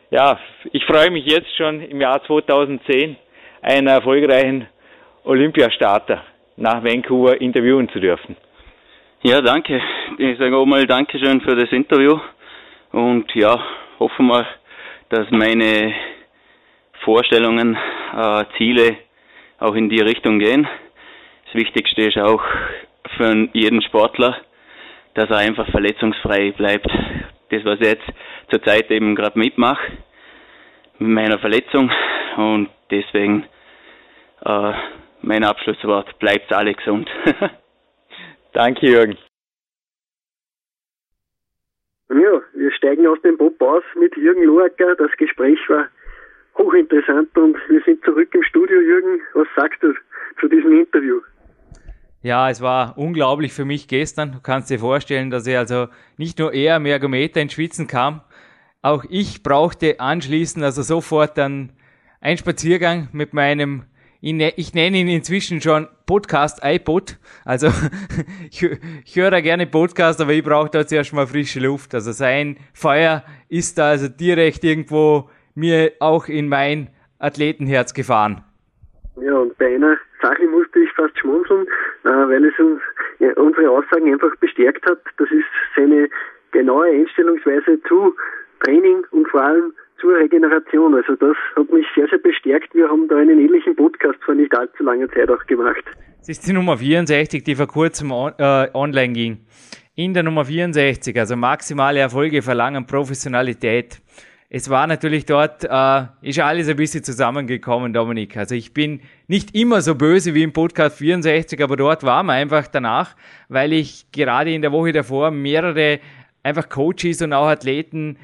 Speaker 4: ja, ich freue mich jetzt schon im Jahr 2010 einen erfolgreichen Olympiastarter nach Vancouver interviewen zu dürfen.
Speaker 5: Ja, danke. Ich sage auch mal Dankeschön für das Interview. Und ja, hoffen wir, dass meine Vorstellungen, äh, Ziele auch in die Richtung gehen. Das Wichtigste ist auch für jeden Sportler, dass er einfach verletzungsfrei bleibt. Das, was jetzt zurzeit eben gerade mitmache, mit meiner Verletzung. Und deswegen äh, mein Abschlusswort, bleibt alle gesund.
Speaker 4: Danke, Jürgen.
Speaker 3: Ja, wir steigen aus dem Bob aus mit Jürgen Loacker. Das Gespräch war hochinteressant und wir sind zurück im Studio. Jürgen, was sagst du zu diesem Interview?
Speaker 2: Ja, es war unglaublich für mich gestern. Du kannst dir vorstellen, dass er also nicht nur er mehr Ergometer ins Schwitzen kam, auch ich brauchte anschließend also sofort dann einen Spaziergang mit meinem, ich ne- nenne ihn inzwischen schon Podcast iPod. Also ich, ich höre gerne Podcast, aber ich brauche da zuerst mal frische Luft. Also sein Feuer ist da also direkt irgendwo mir auch in mein Athletenherz gefahren.
Speaker 3: Ja, und bei einer Sache musste ich fast schmunzeln, äh, weil es uns ja, unsere Aussagen einfach bestärkt hat. Das ist seine genaue Einstellungsweise zu Training und vor allem zur Regeneration. Also das hat mich sehr, sehr bestärkt. Wir haben da einen ähnlichen Podcast vor nicht allzu langer Zeit auch gemacht.
Speaker 2: Das ist die Nummer 64, die vor kurzem on, äh, online ging. In der Nummer 64, also maximale Erfolge verlangen Professionalität. Es war natürlich dort, äh, ist alles ein bisschen zusammengekommen, Dominik. Also ich bin nicht immer so böse wie im Podcast 64, aber dort war man einfach danach, weil ich gerade in der Woche davor mehrere einfach Coaches und auch Athleten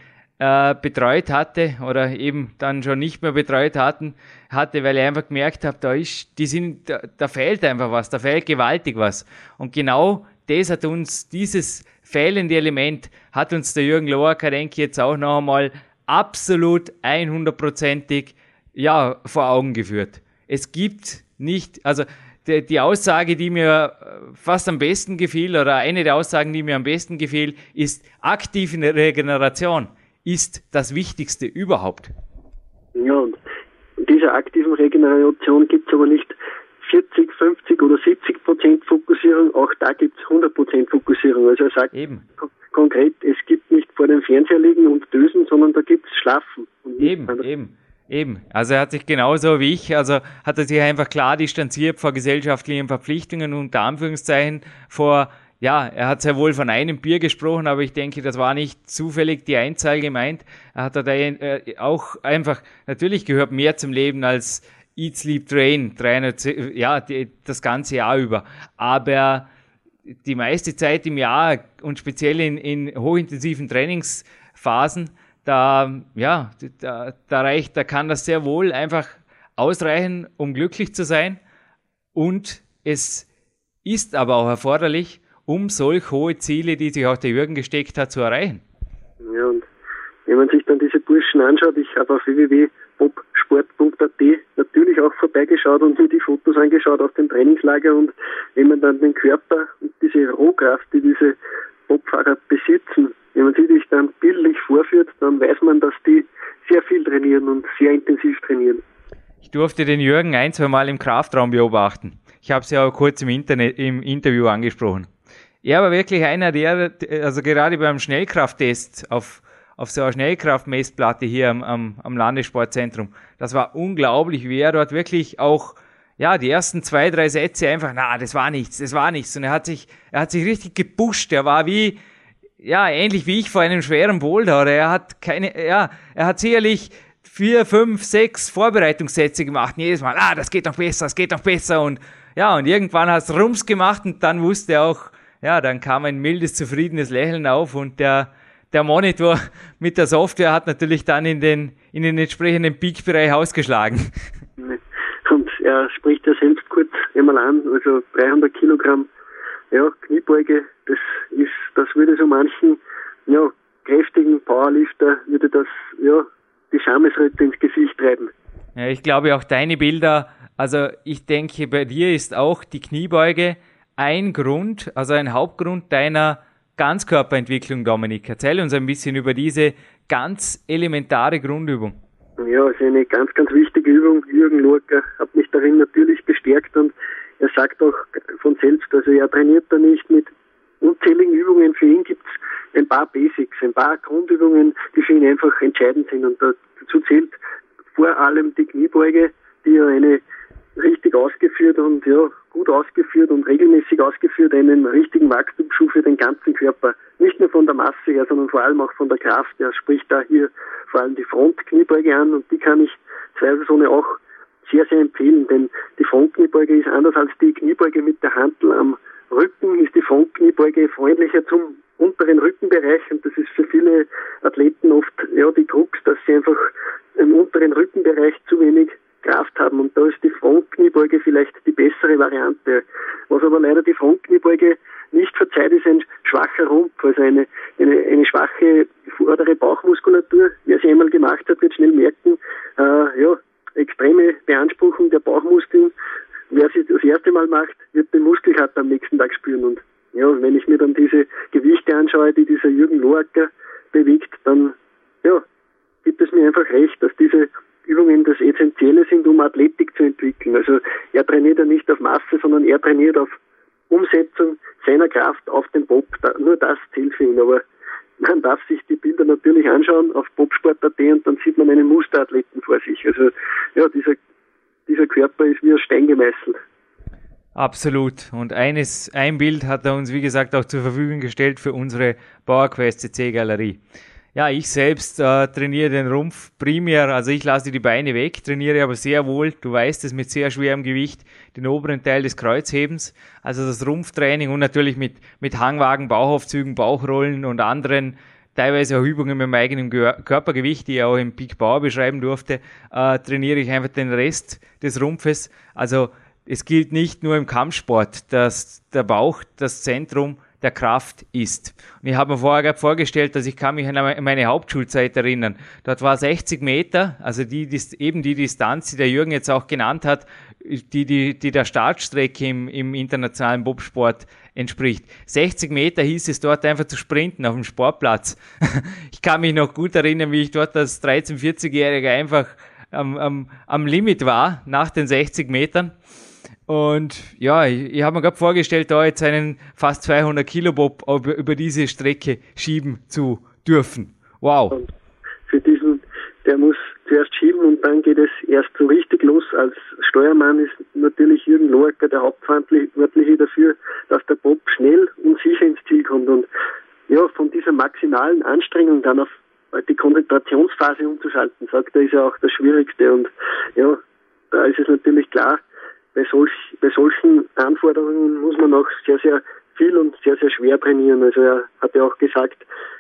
Speaker 2: äh, betreut hatte oder eben dann schon nicht mehr betreut hatten, hatte, weil ich einfach gemerkt habe, da ist, die sind, da, da fehlt einfach was, da fehlt gewaltig was. Und genau das hat uns, dieses fehlende Element, hat uns der Jürgen Loakarenki jetzt auch noch einmal absolut 100%ig, ja, vor Augen geführt. Es gibt nicht, also die, die, Aussage, die mir fast am besten gefiel, oder eine der Aussagen, die mir am besten gefiel, ist aktive Regeneration ist das Wichtigste überhaupt.
Speaker 3: Ja, und in dieser aktiven Regeneration gibt es aber nicht 40, 50 oder 70 Prozent Fokussierung, auch da gibt es 100 Prozent Fokussierung. Also er sagt
Speaker 2: Eben.
Speaker 3: konkret, es gibt nicht vor dem Fernseher liegen und dösen, sondern da gibt es Schlafen.
Speaker 2: eben, eben. Eben. Also er hat sich genauso wie ich, also hat er sich einfach klar distanziert vor gesellschaftlichen Verpflichtungen unter Anführungszeichen vor ja, er hat sehr wohl von einem Bier gesprochen, aber ich denke, das war nicht zufällig die Einzahl gemeint. Er hat da äh, auch einfach, natürlich gehört mehr zum Leben als Eat, Sleep, Train, 300, ja, die, das ganze Jahr über. Aber die meiste Zeit im Jahr und speziell in, in hochintensiven Trainingsphasen, da, ja, da, da reicht, da kann das sehr wohl einfach ausreichen, um glücklich zu sein. Und es ist aber auch erforderlich, um solch hohe Ziele, die sich auch der Jürgen gesteckt hat, zu erreichen.
Speaker 3: Ja, und wenn man sich dann diese Burschen anschaut, ich habe auf www.bobsport.at natürlich auch vorbeigeschaut und mir die Fotos angeschaut aus dem Trainingslager und wenn man dann den Körper und diese Rohkraft, die diese Bobfahrer besitzen, wenn man sie sich dann bildlich vorführt, dann weiß man, dass die sehr viel trainieren und sehr intensiv trainieren.
Speaker 2: Ich durfte den Jürgen ein, zwei Mal im Kraftraum beobachten. Ich habe es ja auch kurz im Internet, im Interview angesprochen. Er war wirklich einer der, also gerade beim Schnellkrafttest auf, auf so einer Schnellkraftmessplatte hier am, am, am Landessportzentrum, das war unglaublich, wie er dort wirklich auch ja, die ersten zwei, drei Sätze einfach, na, das war nichts, das war nichts. Und er hat sich, er hat sich richtig gepusht. Er war wie, ja, ähnlich wie ich vor einem schweren Boulder. Er hat keine, ja, er hat sicherlich vier, fünf, sechs Vorbereitungssätze gemacht. Und jedes Mal, ah, das geht noch besser, das geht noch besser. Und ja, und irgendwann hat es Rums gemacht und dann wusste er auch, ja, dann kam ein mildes, zufriedenes Lächeln auf und der, der Monitor mit der Software hat natürlich dann in den, in den entsprechenden Peak-Bereich ausgeschlagen.
Speaker 3: Und er spricht ja selbst kurz einmal an, also 300 Kilogramm, ja, Kniebeuge, das ist, das würde so manchen, ja, kräftigen Powerlifter, würde das, ja, die Schamesröte ins Gesicht treiben.
Speaker 2: Ja, ich glaube auch deine Bilder, also ich denke, bei dir ist auch die Kniebeuge, ein Grund, also ein Hauptgrund deiner Ganzkörperentwicklung, Dominik. Erzähl uns ein bisschen über diese ganz elementare Grundübung.
Speaker 3: Ja, ist eine ganz, ganz wichtige Übung. Jürgen Lurker hat mich darin natürlich bestärkt und er sagt auch von selbst, also er trainiert da nicht mit unzähligen Übungen. Für ihn gibt es ein paar Basics, ein paar Grundübungen, die für ihn einfach entscheidend sind. Und dazu zählt vor allem die Kniebeuge, die ja eine richtig ausgeführt und ja, gut ausgeführt und regelmäßig ausgeführt einen richtigen Wachstumsschub für den ganzen Körper. Nicht nur von der Masse her, sondern vor allem auch von der Kraft. Er spricht da hier vor allem die Frontkniebeuge an und die kann ich zweifelsohne auch sehr, sehr empfehlen, denn die Frontkniebeuge ist anders als die Kniebeuge mit der Handel am Rücken, ist die Frontkniebeuge freundlicher zum unteren Rückenbereich und das ist für viele Athleten oft ja die Krux, dass sie einfach im unteren Rückenbereich zu wenig Kraft haben. Und da ist die Frontkniebeuge vielleicht die bessere Variante. Was aber leider die Frontkniebeuge nicht verzeiht, ist ein schwacher Rumpf, also eine, eine, eine schwache vordere Bauchmuskulatur. Wer sie einmal gemacht hat, wird schnell merken, äh, ja, extreme Beanspruchung der Bauchmuskeln. Wer sie das erste Mal macht, wird den Muskelkater am nächsten Tag spüren. Und ja, wenn ich mir dann diese Gewichte anschaue, die dieser Jürgen Loacker bewegt, dann ja, gibt es mir einfach recht, dass diese Übungen das Essentielle sind, um Athletik zu entwickeln. Also er trainiert ja nicht auf Masse, sondern er trainiert auf Umsetzung seiner Kraft auf den Bob. nur das zählt für ihn. Aber man darf sich die Bilder natürlich anschauen auf bobsport.at und dann sieht man einen Musterathleten vor sich. Also ja, dieser, dieser Körper ist wie ein Stein gemeißelt.
Speaker 2: Absolut. Und eines, ein Bild hat er uns, wie gesagt, auch zur Verfügung gestellt für unsere PowerQuest CC Galerie. Ja, ich selbst äh, trainiere den Rumpf primär, also ich lasse die Beine weg, trainiere aber sehr wohl, du weißt es, mit sehr schwerem Gewicht, den oberen Teil des Kreuzhebens, also das Rumpftraining und natürlich mit, mit Hangwagen, Bauchaufzügen, Bauchrollen und anderen teilweise auch Übungen mit meinem eigenen Körpergewicht, die ich auch im Peak Power beschreiben durfte, äh, trainiere ich einfach den Rest des Rumpfes. Also es gilt nicht nur im Kampfsport, dass der Bauch das Zentrum der Kraft ist. Und ich habe mir vorher gerade vorgestellt, dass ich kann mich an meine Hauptschulzeit erinnern. Dort war 60 Meter, also die, die, eben die Distanz, die der Jürgen jetzt auch genannt hat, die, die, die der Startstrecke im, im internationalen Bobsport entspricht. 60 Meter hieß es dort einfach zu sprinten auf dem Sportplatz. Ich kann mich noch gut erinnern, wie ich dort als 13-, 40-Jähriger einfach am, am, am Limit war nach den 60 Metern. Und ja, ich, ich habe mir gerade vorgestellt, da jetzt einen fast 200 Kilo Bob über, über diese Strecke schieben zu dürfen. Wow. Und
Speaker 3: für diesen, der muss zuerst schieben und dann geht es erst so richtig los. Als Steuermann ist natürlich Jürgen Loacker der Hauptverantwortliche dafür, dass der Bob schnell und sicher ins Ziel kommt. Und ja, von dieser maximalen Anstrengung dann auf die Konzentrationsphase umzuschalten, sagt er, ist ja auch das Schwierigste. Und ja, da ist es natürlich klar, bei, solch, bei solchen Anforderungen muss man auch sehr, sehr viel und sehr, sehr schwer trainieren. Also er hat ja auch gesagt,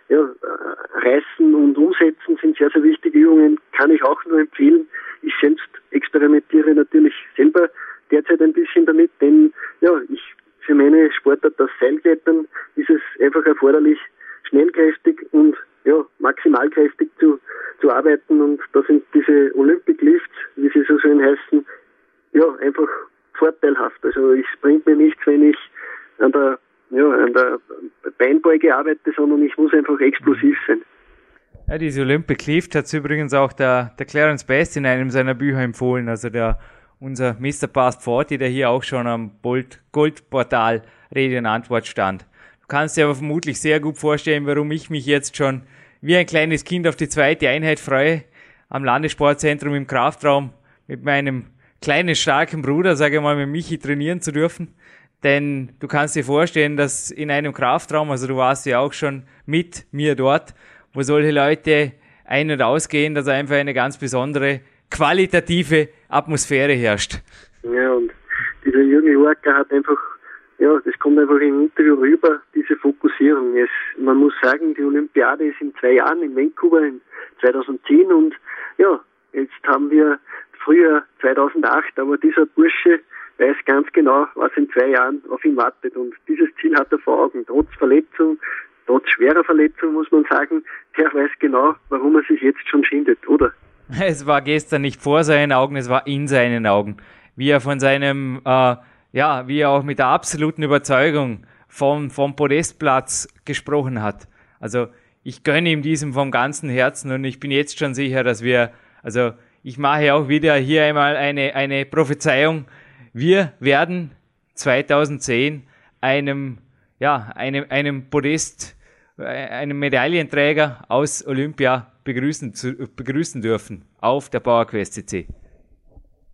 Speaker 3: ja, äh, Reißen und Umsetzen sind sehr, sehr wichtige Übungen, kann ich auch nur empfehlen. Ich selbst experimentiere natürlich selber derzeit ein bisschen damit, denn ja, ich für meine Sportart das Seilklettern ist es einfach erforderlich, schnellkräftig und ja, maximalkräftig zu, zu arbeiten und da sind diese Olympic Lifts, wie sie so schön heißen, ja, einfach vorteilhaft. Also es bringt mir nichts, wenn ich an der, ja, an der Beinbeuge arbeite, sondern ich muss einfach explosiv sein.
Speaker 2: Ja, diese Olympic Lift hat übrigens auch der, der Clarence Best in einem seiner Bücher empfohlen, also der unser Mr. Past 40, der hier auch schon am Goldportal Rede und Antwort stand. Du kannst dir aber vermutlich sehr gut vorstellen, warum ich mich jetzt schon wie ein kleines Kind auf die zweite Einheit freue, am Landessportzentrum im Kraftraum mit meinem kleinen, starken Bruder, sage ich mal, mit Michi trainieren zu dürfen. Denn du kannst dir vorstellen, dass in einem Kraftraum, also du warst ja auch schon mit mir dort, wo solche Leute ein- und ausgehen, dass einfach eine ganz besondere qualitative Atmosphäre herrscht.
Speaker 3: Ja, und dieser Jürgen Jorka hat einfach, ja, das kommt einfach im Interview rüber, diese Fokussierung. Es, man muss sagen, die Olympiade ist in zwei Jahren in Vancouver in 2010 und ja, jetzt haben wir früher 2008, aber dieser Bursche weiß ganz genau, was in zwei Jahren auf ihn wartet und dieses Ziel hat er vor Augen. Trotz Verletzung, trotz schwerer Verletzung muss man sagen, der weiß genau, warum er sich jetzt schon schindet, oder?
Speaker 2: Es war gestern nicht vor seinen Augen, es war in seinen Augen. Wie er von seinem, äh, ja, wie er auch mit der absoluten Überzeugung vom, vom Podestplatz gesprochen hat. Also ich gönne ihm diesem vom ganzen Herzen und ich bin jetzt schon sicher, dass wir, also ich mache auch wieder hier einmal eine, eine Prophezeiung. Wir werden 2010 einem, ja, einem, einem Podest, äh, einem Medaillenträger aus Olympia begrüßen, zu, begrüßen dürfen auf der PowerQuest CC.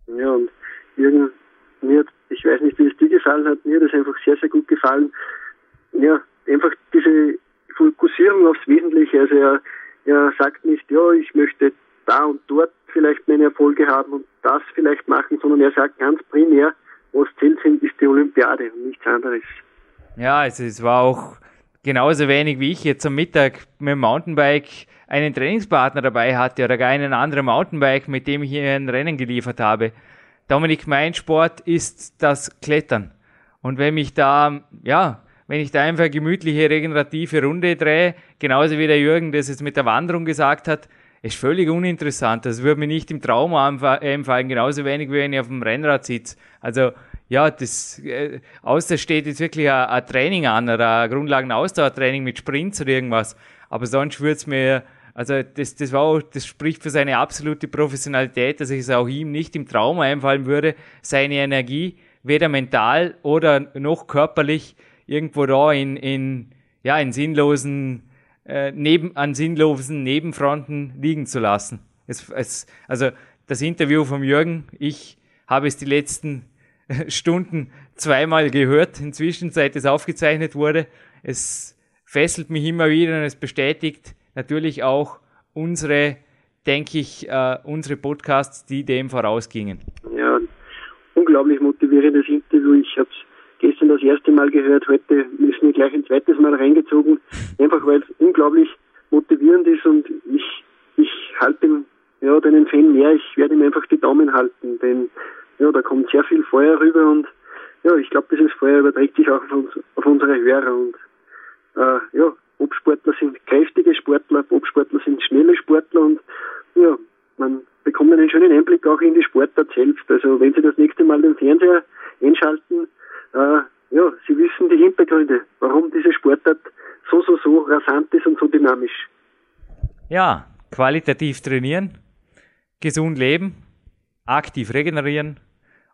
Speaker 3: Ja, und Jürgen, mir, ich weiß nicht, wie es dir gefallen hat, mir hat es einfach sehr, sehr gut gefallen. Ja, einfach diese Fokussierung aufs Wesentliche. Also er, er sagt nicht, ja, ich möchte da und dort vielleicht meine Erfolge haben und das vielleicht machen, sondern er sagt ganz primär, was zählt sind, ist die Olympiade und nichts anderes.
Speaker 2: Ja, also es war auch genauso wenig wie ich jetzt am Mittag mit dem Mountainbike einen Trainingspartner dabei hatte oder gar einen anderen Mountainbike, mit dem ich hier ein Rennen geliefert habe. Dominik, mein Sport ist das Klettern. Und wenn mich da, ja, wenn ich da einfach gemütliche, regenerative Runde drehe, genauso wie der Jürgen das jetzt mit der Wanderung gesagt hat, ist völlig uninteressant. Das würde mir nicht im Traum einfallen, genauso wenig wie wenn ich auf dem Rennrad sitze. Also ja, das äh, außer steht jetzt wirklich ein, Training an oder ein Grundlagenausdauertraining mit Sprints oder irgendwas. Aber sonst würde es mir Also das, das war auch, das spricht für seine absolute Professionalität, dass es auch ihm nicht im Traum einfallen würde, seine Energie weder mental oder noch körperlich irgendwo da in, in, ja, in sinnlosen, äh, neben, an sinnlosen Nebenfronten liegen zu lassen. Es, es, also das Interview vom Jürgen, ich habe es die letzten Stunden zweimal gehört, inzwischen seit es aufgezeichnet wurde. Es fesselt mich immer wieder und es bestätigt natürlich auch unsere, denke ich, äh, unsere Podcasts, die dem vorausgingen.
Speaker 3: Ja, unglaublich motivierendes Interview. Ich habe es gestern das erste Mal gehört, heute müssen wir gleich ein zweites Mal reingezogen, einfach weil es unglaublich motivierend ist und ich, ich halte ja, den Fan mehr, ich werde ihm einfach die Daumen halten, denn ja, da kommt sehr viel Feuer rüber und ja, ich glaube, dieses Feuer überträgt sich auch auf, uns, auf unsere Hörer und äh, ja, Bobsportler sind kräftige Sportler, Bobsportler sind schnelle Sportler und ja, man bekommt einen schönen Einblick auch in die Sportart selbst. Also wenn Sie das nächste Mal den Fernseher einschalten, äh, ja, Sie wissen die Hintergründe, warum diese Sportart so, so, so rasant ist und so dynamisch.
Speaker 2: Ja, qualitativ trainieren, gesund leben, aktiv regenerieren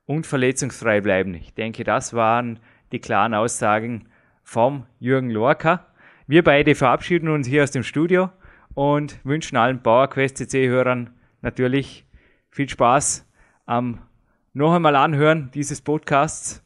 Speaker 2: und verletzungsfrei bleiben. Ich denke, das waren die klaren Aussagen vom Jürgen Lorca. Wir beide verabschieden uns hier aus dem Studio und wünschen allen PowerQuest CC-Hörern natürlich viel Spaß am noch einmal anhören dieses Podcasts